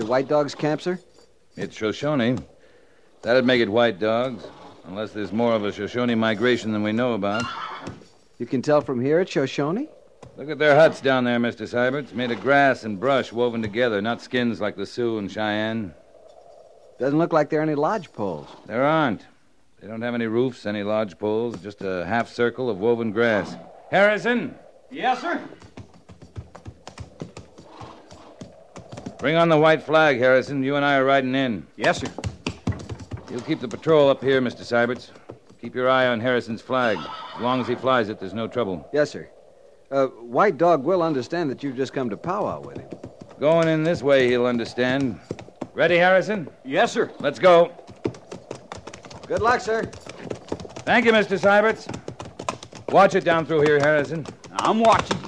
It White Dog's camp, sir? It's Shoshone. That'd make it white dogs, unless there's more of a Shoshone migration than we know about. You can tell from here it's Shoshone? Look at their huts down there, Mr. Seiberts. Made of grass and brush woven together, not skins like the Sioux and Cheyenne. Doesn't look like there are any lodge poles. There aren't. They don't have any roofs, any lodge poles, just a half circle of woven grass. Harrison, Yes, sir. Bring on the white flag, Harrison. You and I are riding in. Yes, sir. You'll keep the patrol up here, Mr. Seiberts. Keep your eye on Harrison's flag. As long as he flies it, there's no trouble. Yes, sir. Uh, White Dog will understand that you've just come to powwow with him. Going in this way, he'll understand. Ready, Harrison? Yes, sir. Let's go. Good luck, sir. Thank you, Mr. Seiberts. Watch it down through here, Harrison. I'm watching.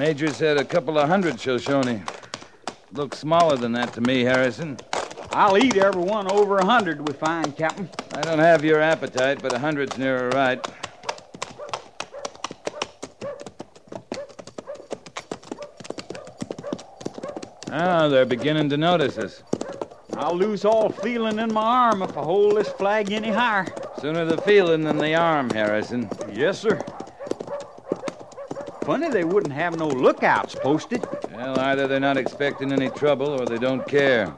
Major said a couple of hundred Shoshone. Looks smaller than that to me, Harrison. I'll eat every one over a hundred we find, Captain. I don't have your appetite, but a hundred's nearer right. Ah, they're beginning to notice us. I'll lose all feeling in my arm if I hold this flag any higher. Sooner the feeling than the arm, Harrison. Yes, sir. Funny they wouldn't have no lookouts posted. Well, either they're not expecting any trouble or they don't care.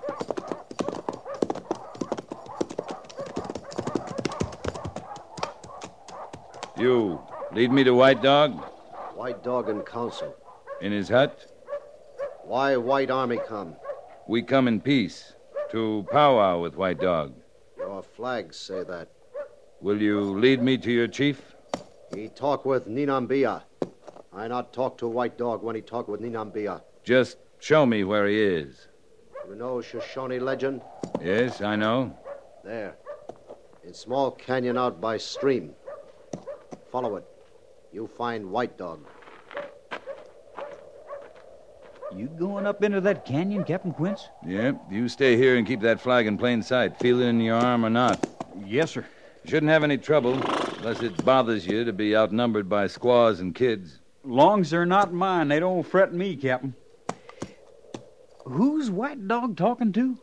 You, lead me to White Dog White Dog in council. in his hut. Why White Army come? We come in peace to powwow with White Dog. Your flags say that. Will you lead me to your chief? He talk with Ninambia. I not talk to White Dog when he talk with Ninambia. Just show me where he is. You know Shoshone legend? Yes, I know. There. In small canyon out by stream. Follow it. You find White Dog. You going up into that canyon, Captain Quince? Yep, you stay here and keep that flag in plain sight, feel it in your arm or not. Yes, sir. You shouldn't have any trouble, unless it bothers you to be outnumbered by squaws and kids. Long's they're not mine, they don't fret me, Captain. Who's White Dog talking to?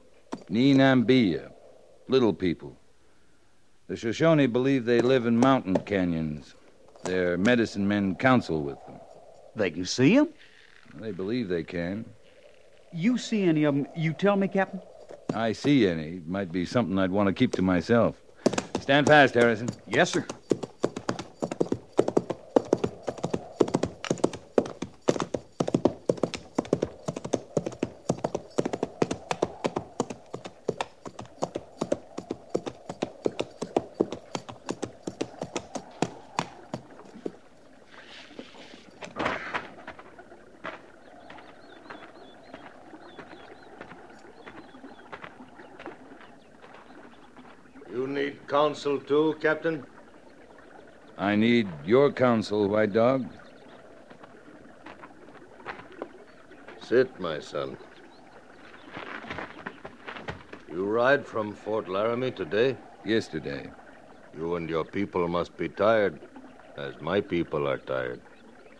Ninambia, little people. The Shoshone believe they live in mountain canyons. Their medicine men counsel with them. They can see 'em. They believe they can. You see any of 'em? You tell me, Captain. I see any. Might be something I'd want to keep to myself. Stand fast, Harrison. Yes, sir. You need counsel too, Captain? I need your counsel, White Dog. Sit, my son. You ride from Fort Laramie today? Yesterday. You and your people must be tired, as my people are tired.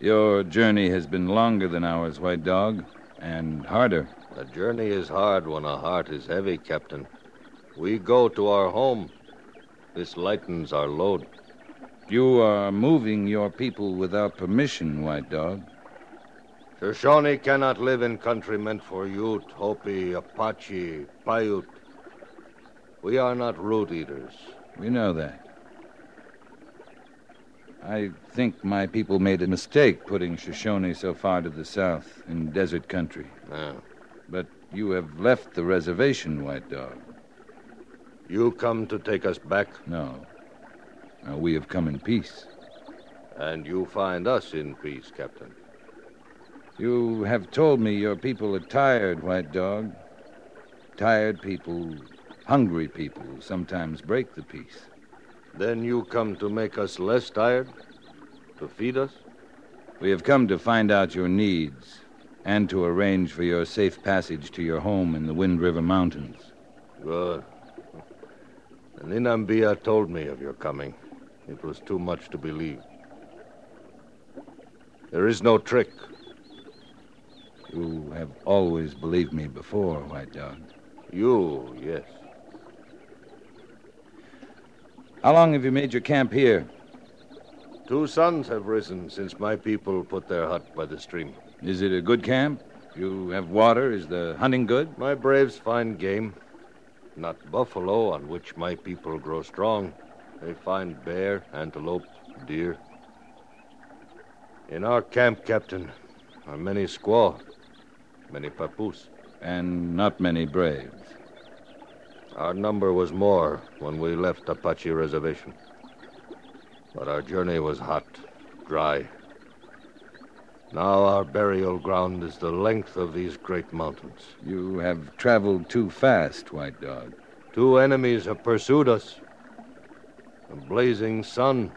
Your journey has been longer than ours, White Dog, and harder. A journey is hard when a heart is heavy, Captain. We go to our home. This lightens our load. You are moving your people without permission, White Dog. Shoshone cannot live in country meant for Ute, Hopi, Apache, Paiute. We are not root eaters. We know that. I think my people made a mistake putting Shoshone so far to the south in desert country. Yeah. But you have left the reservation, White Dog. You come to take us back, No. No, we have come in peace. and you find us in peace, Captain. You have told me your people are tired, White Dog. Tired people, hungry people sometimes break the peace. Then you come to make us less tired? To feed us? We have come to find out your needs and to arrange for your safe passage to your home in the Wind River Mountains. Good. And Ninambia told me of your coming. It was too much to believe. There is no trick. You have always believed me before, White Dog. You, yes. How long have you made your camp here? Two suns have risen since my people put their hut by the stream. Is it a good camp? You have water? Is the hunting good? My braves find game. Not buffalo, on which my people grow strong. They find bear, antelope, deer. In our camp, Captain, are many squaw, many papoose. And not many braves. Our number was more when we left Apache Reservation. But our journey was hot, dry. Now our burial ground is the length of these great mountains. You have traveled too fast, White Dog. Two enemies have pursued us a blazing sun,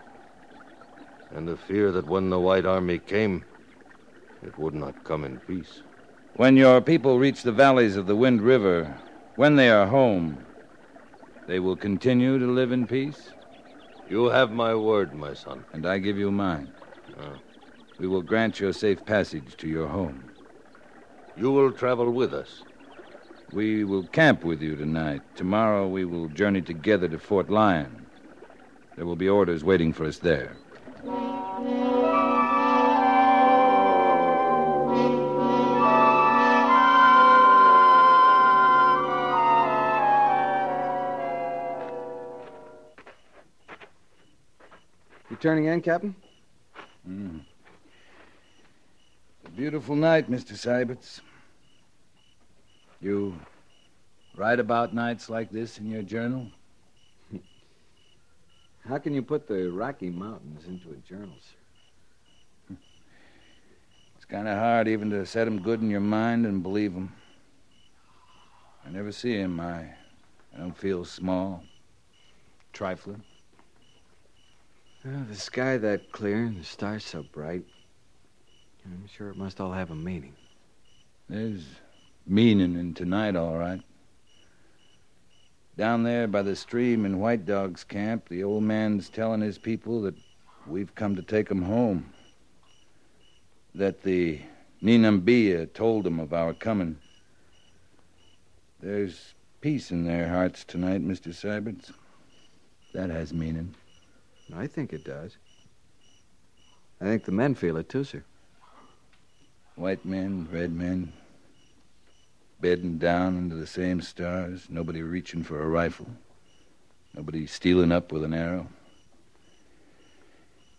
and the fear that when the White Army came, it would not come in peace. When your people reach the valleys of the Wind River, when they are home, they will continue to live in peace, You have my word, my son. and I give you mine. Ah. We will grant your safe passage to your home. You will travel with us. We will camp with you tonight. Tomorrow we will journey together to Fort Lyon. There will be orders waiting for us there. You turning in, Captain? Mm. Beautiful night, Mr. Seiberts. You write about nights like this in your journal? How can you put the Rocky Mountains into a journal, sir? It's kind of hard even to set 'em good in your mind and believe 'em. I never see 'em. I, I don't feel small, trifling. Well, the sky that clear and the stars so bright. I'm sure it must all have a meaning. There's meaning in tonight, all right. Down there by the stream in White Dog's camp, the old man's telling his people that we've come to take 'em home. That the Ninambia told 'em of our coming. There's peace in their hearts tonight, Mr. Seiberts. That has meaning. I think it does. I think the men feel it too, sir. White men, red men, bedding down under the same stars, nobody reaching for a rifle, nobody stealing up with an arrow.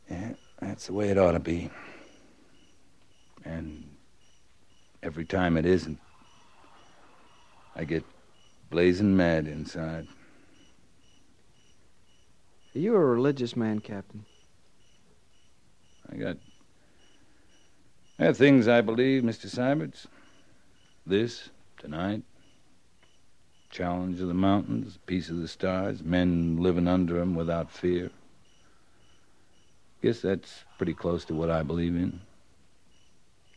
Yeah, that's the way it ought to be. And every time it isn't, I get blazing mad inside. Are you a religious man, Captain? I got. I have things I believe, Mr. Seiberts. This, tonight. Challenge of the mountains, peace of the stars, men living under 'em without fear. Guess that's pretty close to what I believe in.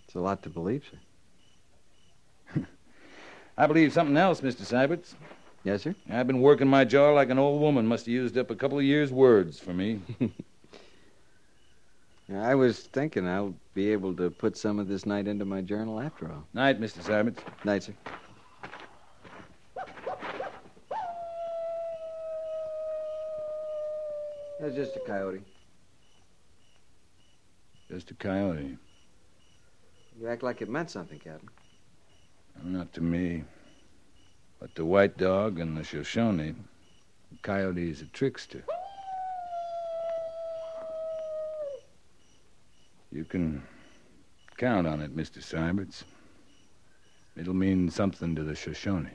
It's a lot to believe, sir. I believe something else, Mr. Seiberts. Yes, sir? I've been working my jaw like an old woman. Must have used up a couple of years' words for me. I was thinking I'll be able to put some of this night into my journal after all. Night, Mr. Seiberts. Night, sir. That's just a coyote. Just a coyote. You act like it meant something, Captain. Not to me. But to White Dog and the Shoshone, The coyote is a trickster. You can count on it, Mr. Seiberts. It'll mean something to the Shoshone.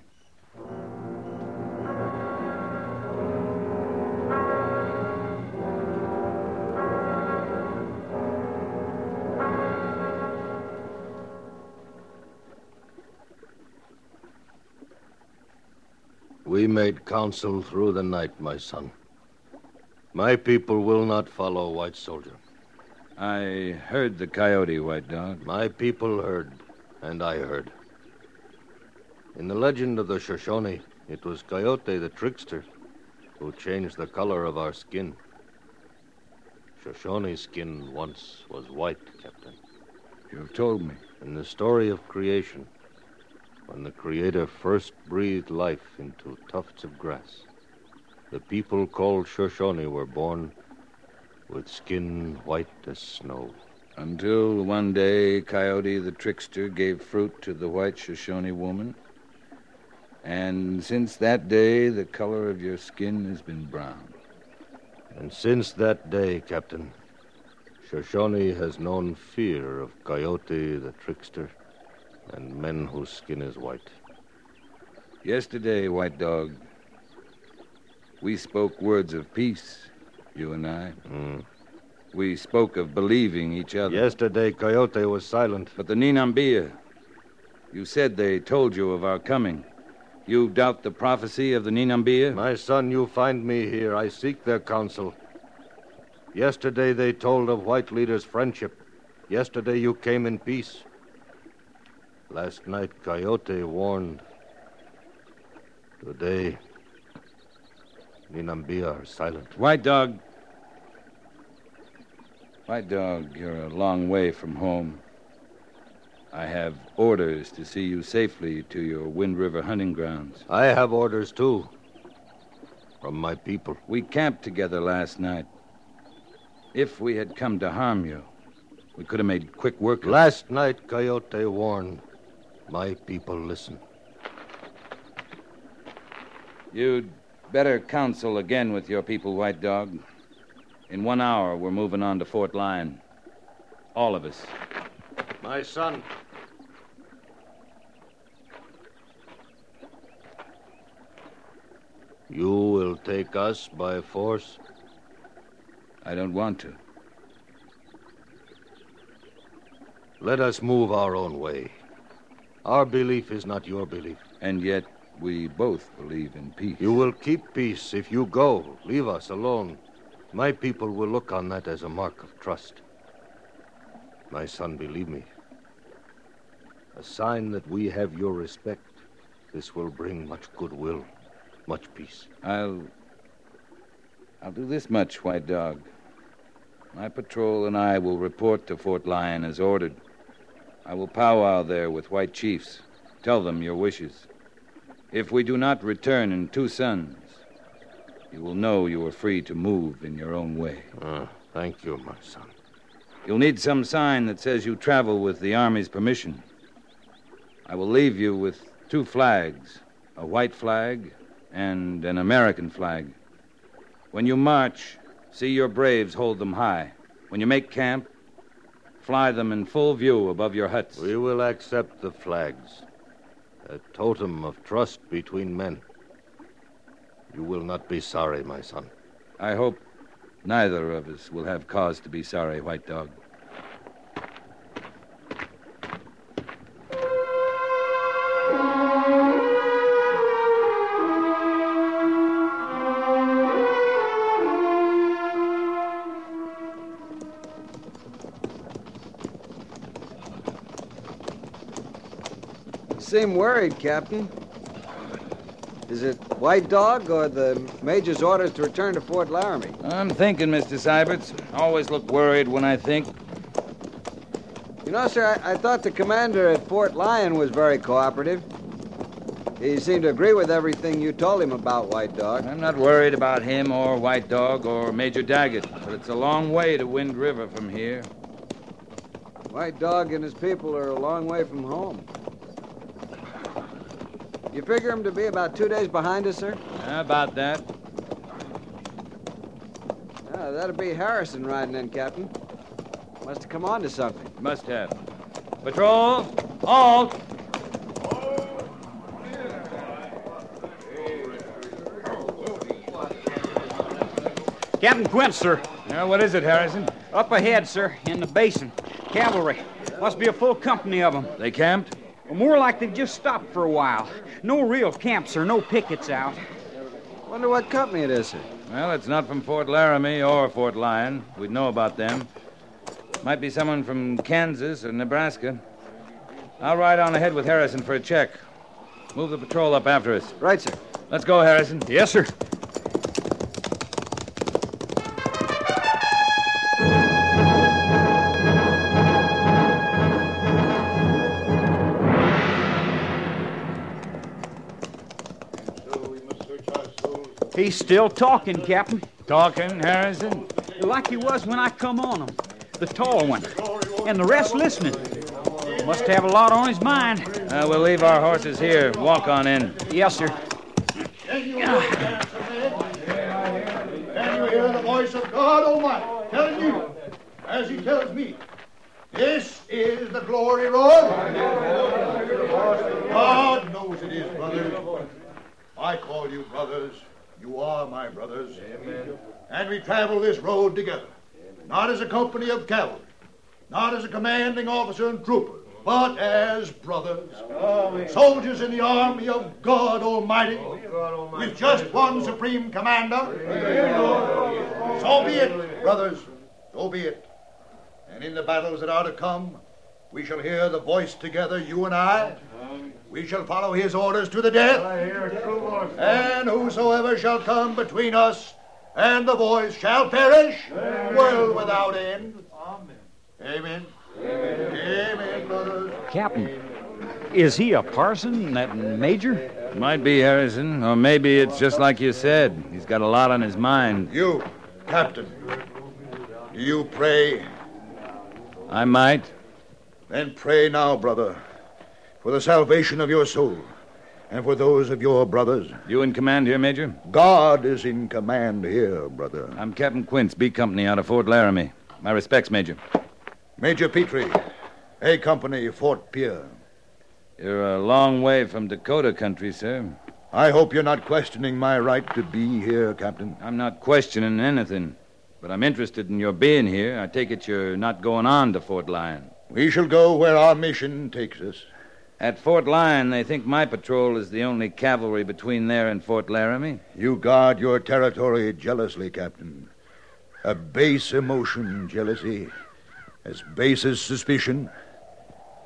We made counsel through the night, my son. My people will not follow White Soldier. I heard the coyote, White Dog. My people heard, and I heard. In the legend of the Shoshone, it was Coyote the trickster who changed the color of our skin. Shoshone skin once was white, Captain. You have told me. In the story of creation, when the Creator first breathed life into tufts of grass, the people called Shoshone were born with skin white as snow. Until one day, Coyote the trickster gave fruit to the white Shoshone woman. And since that day, the color of your skin has been brown. And since that day, Captain, Shoshone has known fear of Coyote the trickster and men whose skin is white. Yesterday, White Dog, we spoke words of peace, you and I. Mm. We spoke of believing each other. Yesterday, Coyote was silent. But the Ninambia, you said they told you of our coming. You doubt the prophecy of the Ninambia? My son, you find me here. I seek their counsel. Yesterday they told of white leaders' friendship. Yesterday you came in peace. Last night Coyote warned. Today, Ninambia are silent. White Dog. White Dog, you're a long way from home. I have orders to see you safely to your Wind River hunting grounds. I have orders, too. From my people. We camped together last night. If we had come to harm you, we could have made quick work of it. Last night, Coyote warned. My people listen. You'd better counsel again with your people, White Dog. In one hour, we're moving on to Fort Lyon. All of us. My son. You will take us by force? I don't want to. Let us move our own way. Our belief is not your belief. And yet, we both believe in peace. You will keep peace if you go. Leave us alone. My people will look on that as a mark of trust. My son, believe me. A sign that we have your respect. This will bring much goodwill, much peace. I'll. I'll do this much, White Dog. My patrol and I will report to Fort Lyon as ordered. I will powwow there with white chiefs. Tell them your wishes. If we do not return in two suns, you will know you are free to move in your own way. Ah, thank you, my son. You'll need some sign that says you travel with the Army's permission. I will leave you with two flags a white flag and an American flag. When you march, see your braves hold them high. When you make camp, fly them in full view above your huts. We will accept the flags. A totem of trust between men. You will not be sorry, my son. I hope neither of us will have cause to be sorry, White Dog. Seem worried, Captain. Is it White Dog or the Major's orders to return to Fort Laramie? I'm thinking, Mr. Seiberts. Always look worried when I think. You know, sir, I, I thought the commander at Fort Lyon was very cooperative. He seemed to agree with everything you told him about White Dog. I'm not worried about him or White Dog or Major Daggett, but it's a long way to Wind River from here. White Dog and his people are a long way from home. You figure him to be about two days behind us, sir? How about that? Uh, that'll be Harrison riding in, Captain. Must have come on to something. Must have. Patrol, halt! Captain Quince, sir. Now, what is it, Harrison? Up ahead, sir, in the basin. Cavalry. Must be a full company of them. They camped? More like they've just stopped for a while. No real camps or no pickets out. Wonder what company it is, sir. Well, it's not from Fort Laramie or Fort Lyon. We'd know about them. Might be someone from Kansas or Nebraska. I'll ride on ahead with Harrison for a check. Move the patrol up after us. Right, sir. Let's go, Harrison. Yes, sir. He's still talking, Captain. Talking, Harrison? Like he was when I come on him. The tall one. And the rest listening. Must have a lot on his mind. Uh, we'll leave our horses here. Walk on in. Yes, sir. Can you hear the voice of God Almighty telling you, as He tells me, this is the glory road? God knows it is, brothers. I call you brothers. You are my brothers. Amen. And we travel this road together, not as a company of cavalry, not as a commanding officer and trooper, but as brothers, soldiers in the army of oh, God Almighty, with just one supreme commander. So be it, brothers, so be it. And in the battles that are to come, we shall hear the voice together, you and I. We shall follow his orders to the death. And whosoever shall come between us and the voice shall perish, world without end. Amen. Amen, Amen, brothers. Captain, is he a parson, that major? Might be, Harrison. Or maybe it's just like you said. He's got a lot on his mind. You, Captain, do you pray? I might. Then pray now, brother, for the salvation of your soul and for those of your brothers. You in command here, Major? God is in command here, brother. I'm Captain Quince, B Company out of Fort Laramie. My respects, Major. Major Petrie, A Company, Fort Pierre. You're a long way from Dakota country, sir. I hope you're not questioning my right to be here, Captain. I'm not questioning anything, but I'm interested in your being here. I take it you're not going on to Fort Lyon. We shall go where our mission takes us. At Fort Lyon, they think my patrol is the only cavalry between there and Fort Laramie. You guard your territory jealously, Captain. A base emotion, jealousy, as base as suspicion.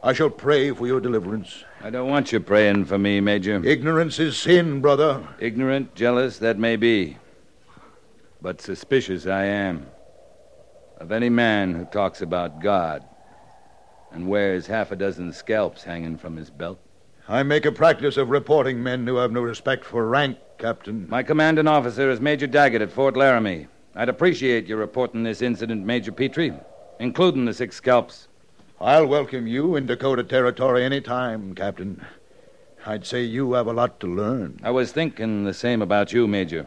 I shall pray for your deliverance. I don't want you praying for me, Major. Ignorance is sin, brother. Ignorant, jealous, that may be. But suspicious I am of any man who talks about God and wears half a dozen scalps hanging from his belt. I make a practice of reporting men who have no respect for rank, Captain. My commanding officer is Major Daggett at Fort Laramie. I'd appreciate your reporting this incident, Major Petrie, including the six scalps. I'll welcome you in Dakota Territory any time, Captain. I'd say you have a lot to learn. I was thinking the same about you, Major.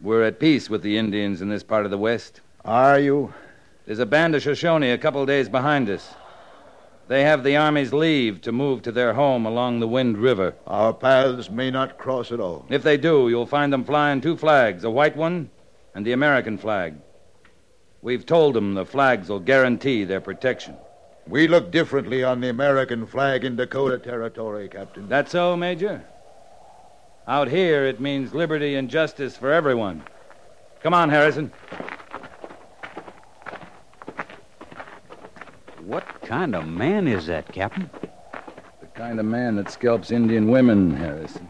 We're at peace with the Indians in this part of the West. Are you? There's a band of Shoshone a couple days behind us. They have the Army's leave to move to their home along the Wind River. Our paths may not cross at all. If they do, you'll find them flying two flags a white one and the American flag. We've told them the flags will guarantee their protection. We look differently on the American flag in Dakota Territory, Captain. That so, Major? Out here, it means liberty and justice for everyone. Come on, Harrison. What kind of man is that, Captain? The kind of man that scalps Indian women, Harrison.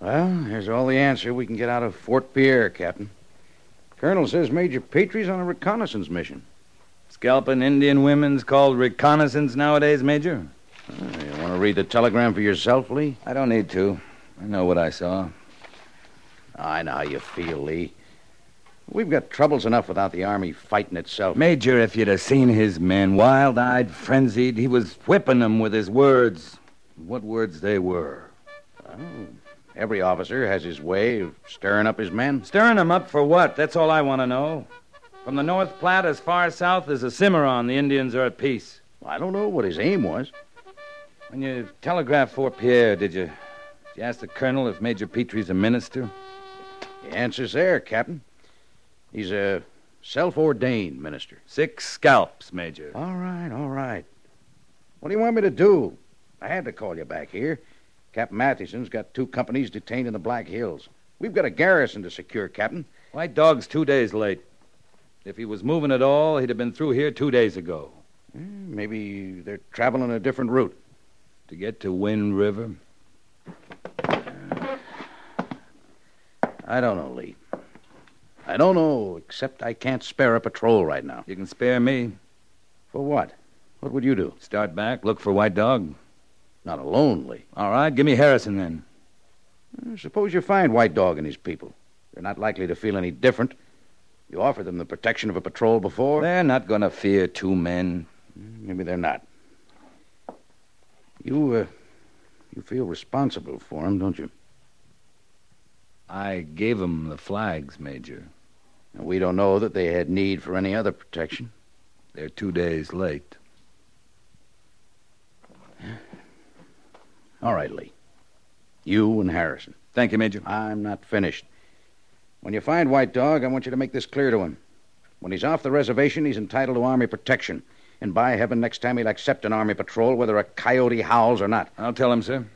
Well, here's all the answer we can get out of Fort Pierre, Captain. Colonel says Major Petrie's on a reconnaissance mission. Scalping Indian women's called reconnaissance nowadays, Major? Uh, you want to read the telegram for yourself, Lee? I don't need to. I know what I saw. I know how you feel, Lee. We've got troubles enough without the Army fighting itself. Major, if you'd have seen his men, wild eyed, frenzied, he was whipping them with his words. What words they were. Every officer has his way of stirring up his men. Stirring them up for what? That's all I want to know. From the North Platte as far south as the Cimarron, the Indians are at peace. I don't know what his aim was. When you telegraphed Fort Pierre, did you, did you ask the colonel if Major Petrie's a minister? The answer's there, Captain. He's a self ordained minister. Six scalps, Major. All right, all right. What do you want me to do? I had to call you back here. Captain Matheson's got two companies detained in the Black Hills. We've got a garrison to secure, Captain. White Dog's two days late. If he was moving at all, he'd have been through here two days ago. Eh, Maybe they're traveling a different route. To get to Wind River? I don't know, Lee. I don't know, except I can't spare a patrol right now. You can spare me. For what? What would you do? Start back, look for White Dog. Not alone, Lee. All right, give me Harrison then. Eh, Suppose you find White Dog and his people. They're not likely to feel any different. You offered them the protection of a patrol before. They're not going to fear two men. Maybe they're not. You, uh, you feel responsible for them, don't you? I gave them the flags, Major. And we don't know that they had need for any other protection. They're two days late. All right, Lee. You and Harrison. Thank you, Major. I'm not finished. When you find White Dog, I want you to make this clear to him. When he's off the reservation, he's entitled to Army protection. And by heaven, next time he'll accept an Army patrol, whether a coyote howls or not. I'll tell him, sir.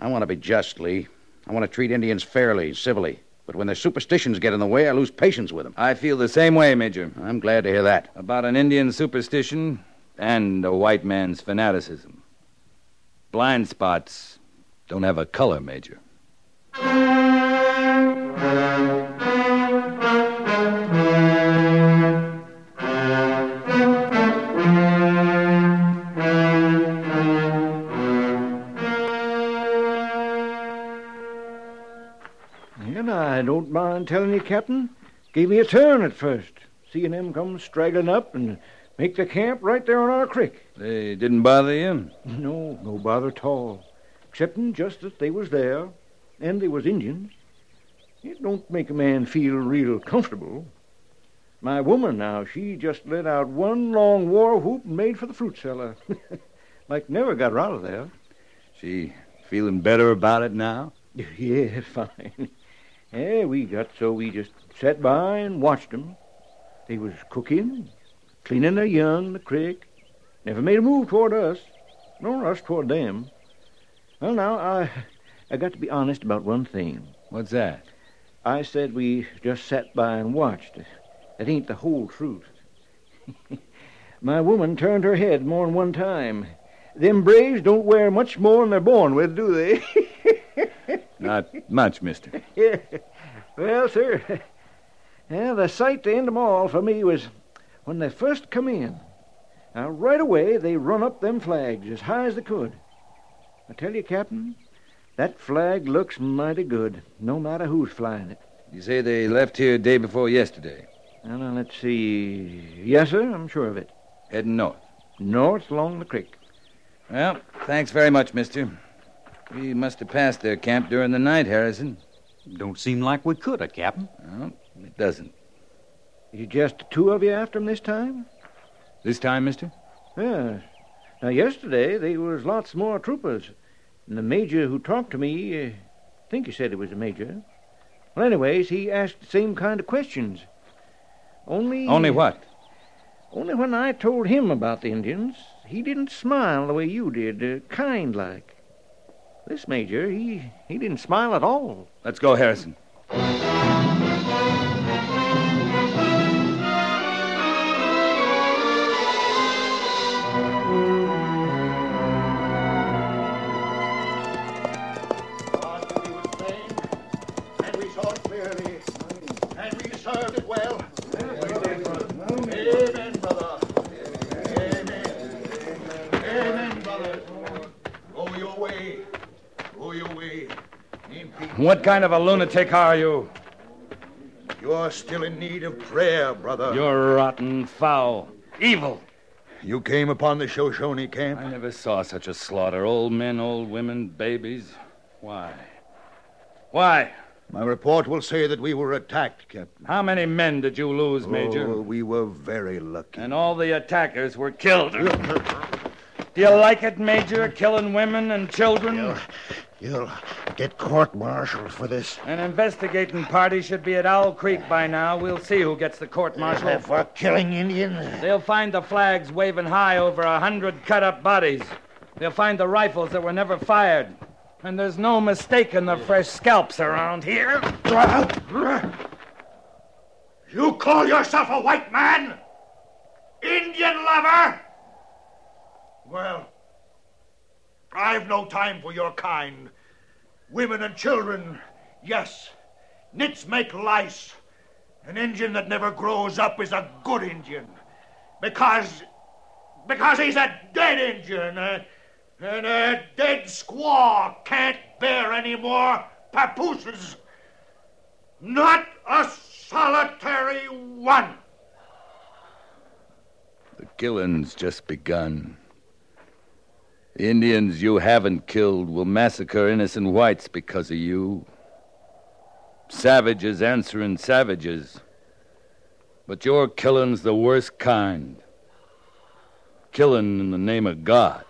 I want to be just, Lee. I want to treat Indians fairly, civilly. But when their superstitions get in the way, I lose patience with them. I feel the same way, Major. I'm glad to hear that. About an Indian superstition and a white man's fanaticism. Blind spots don't have a color, Major. And I don't mind telling you, Captain, gave me a turn at first. Seeing them come straggling up and make the camp right there on our creek. They didn't bother you? No, no bother at all. Excepting just that they was there, and they was Indians. It don't make a man feel real comfortable. My woman now, she just let out one long war whoop and made for the fruit cellar. like never got her out of there. She feeling better about it now? Yeah, fine. Yeah, we got so we just sat by and watched 'em. They was cooking, cleaning their young in the creek. Never made a move toward us, nor us toward them. Well, now, I, I got to be honest about one thing. What's that? I said we just sat by and watched. That ain't the whole truth. My woman turned her head more than one time. Them braves don't wear much more than they're born with, do they? Not much, mister. Yeah. Well, sir, yeah, the sight to end 'em all for me was when they first come in. Now, right away, they run up them flags as high as they could. I tell you, Captain, that flag looks mighty good, no matter who's flying it. You say they left here day before yesterday, Now, now, let's see. Yes, sir, I'm sure of it. heading north. North along the creek. Well, thanks very much, mister. We must have passed their camp during the night, Harrison. Don't seem like we could have, Captain. Well, it doesn't. Is it just the two of you after 'em this time? This time, mister? Yes. Now, yesterday, there was lots more troopers. And the major who talked to me, uh, I think he said it was the major. Well, anyways, he asked the same kind of questions. Only. Only what? Only when I told him about the Indians, he didn't smile the way you did, uh, kind like. This major, he, he didn't smile at all. Let's go, Harrison. What kind of a lunatic are you? You're still in need of prayer, brother. You're rotten, foul, evil. You came upon the Shoshone camp? I never saw such a slaughter. Old men, old women, babies. Why? Why? My report will say that we were attacked, Captain. How many men did you lose, Major? Oh, we were very lucky. And all the attackers were killed. Do you like it, Major, killing women and children? You'll get court-martialed for this. An investigating party should be at Owl Creek by now. We'll see who gets the court martial. For killing Indians? They'll find the flags waving high over a hundred cut-up bodies. They'll find the rifles that were never fired. And there's no mistaking the fresh scalps around here. You call yourself a white man? Indian lover? Well, I've no time for your kind. Women and children, yes. Nits make lice. An Indian that never grows up is a good Indian. Because. because he's a dead Indian. uh, and a dead squaw can't bear any more papooses. Not a solitary one. The killing's just begun. The Indians you haven't killed will massacre innocent whites because of you. Savages answering savages. But your killing's the worst kind. Killing in the name of God.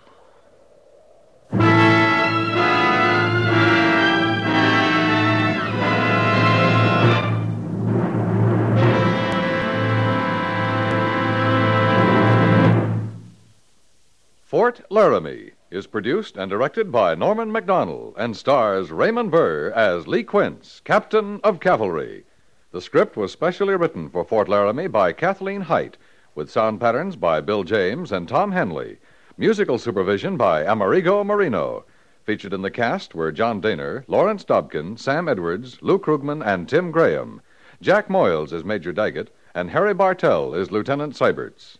Fort Laramie is produced and directed by Norman Macdonnell and stars Raymond Burr as Lee Quince, Captain of Cavalry. The script was specially written for Fort Laramie by Kathleen Hite, with sound patterns by Bill James and Tom Hanley. Musical supervision by Amerigo Marino. Featured in the cast were John Dehner, Lawrence Dobkin, Sam Edwards, Lou Krugman, and Tim Graham. Jack Moyles is Major Daggett, and Harry Bartell is Lieutenant Seiberts.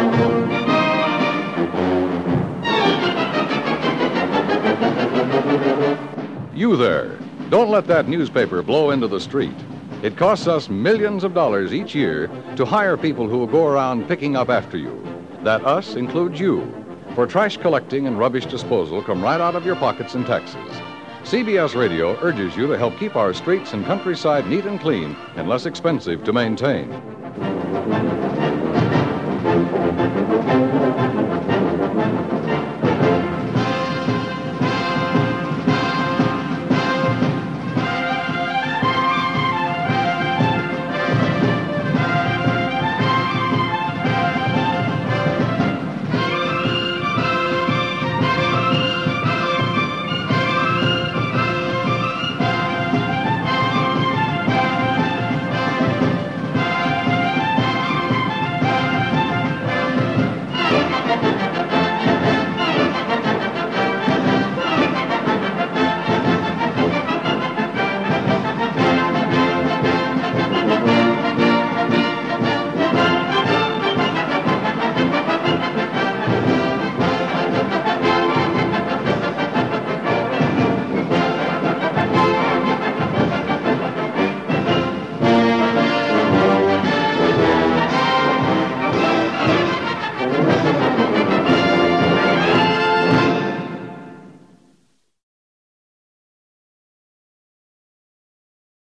You there, don't let that newspaper blow into the street. It costs us millions of dollars each year to hire people who will go around picking up after you. That us includes you. For trash collecting and rubbish disposal come right out of your pockets in taxes. CBS Radio urges you to help keep our streets and countryside neat and clean and less expensive to maintain.